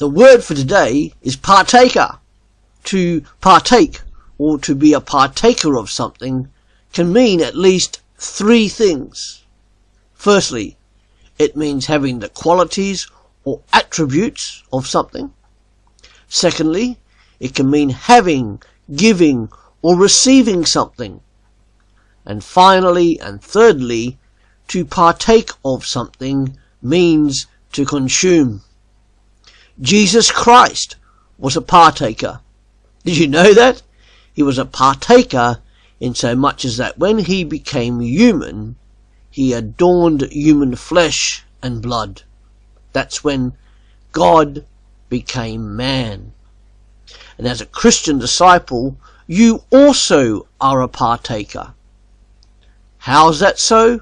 The word for today is partaker. To partake or to be a partaker of something can mean at least three things. Firstly, it means having the qualities or attributes of something. Secondly, it can mean having, giving, or receiving something. And finally and thirdly, to partake of something means to consume. Jesus Christ was a partaker. Did you know that? He was a partaker in so much as that when he became human, he adorned human flesh and blood. That's when God became man. And as a Christian disciple, you also are a partaker. How's that so?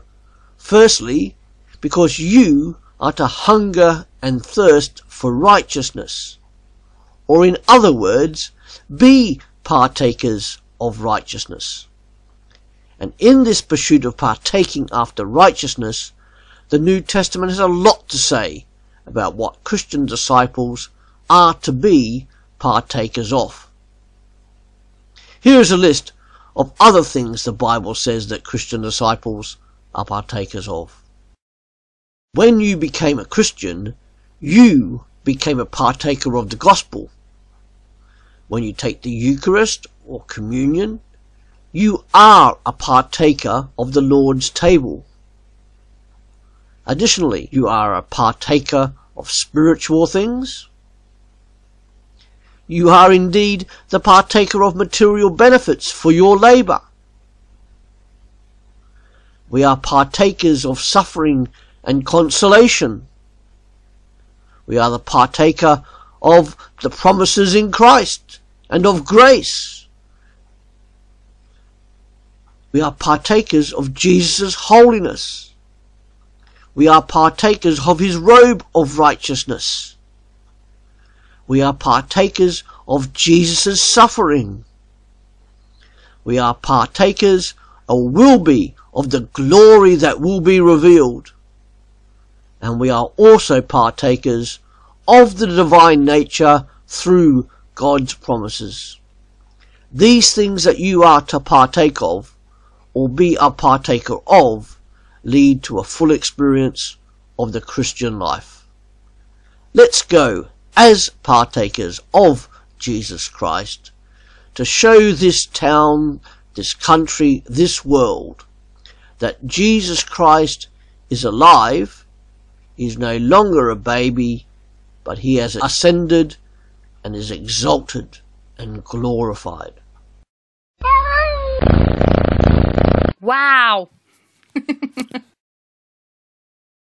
Firstly, because you are to hunger and thirst for righteousness. Or in other words, be partakers of righteousness. And in this pursuit of partaking after righteousness, the New Testament has a lot to say about what Christian disciples are to be partakers of. Here is a list of other things the Bible says that Christian disciples are partakers of. When you became a Christian, you became a partaker of the gospel. When you take the Eucharist or communion, you are a partaker of the Lord's table. Additionally, you are a partaker of spiritual things. You are indeed the partaker of material benefits for your labour. We are partakers of suffering and consolation. We are the partaker of the promises in Christ and of grace. We are partakers of Jesus' holiness. We are partakers of his robe of righteousness. We are partakers of Jesus' suffering. We are partakers, or will be, of the glory that will be revealed. And we are also partakers of the divine nature through God's promises. These things that you are to partake of, or be a partaker of, lead to a full experience of the Christian life. Let's go as partakers of Jesus Christ to show this town, this country, this world that Jesus Christ is alive, is no longer a baby, but he has ascended and is exalted and glorified. Wow.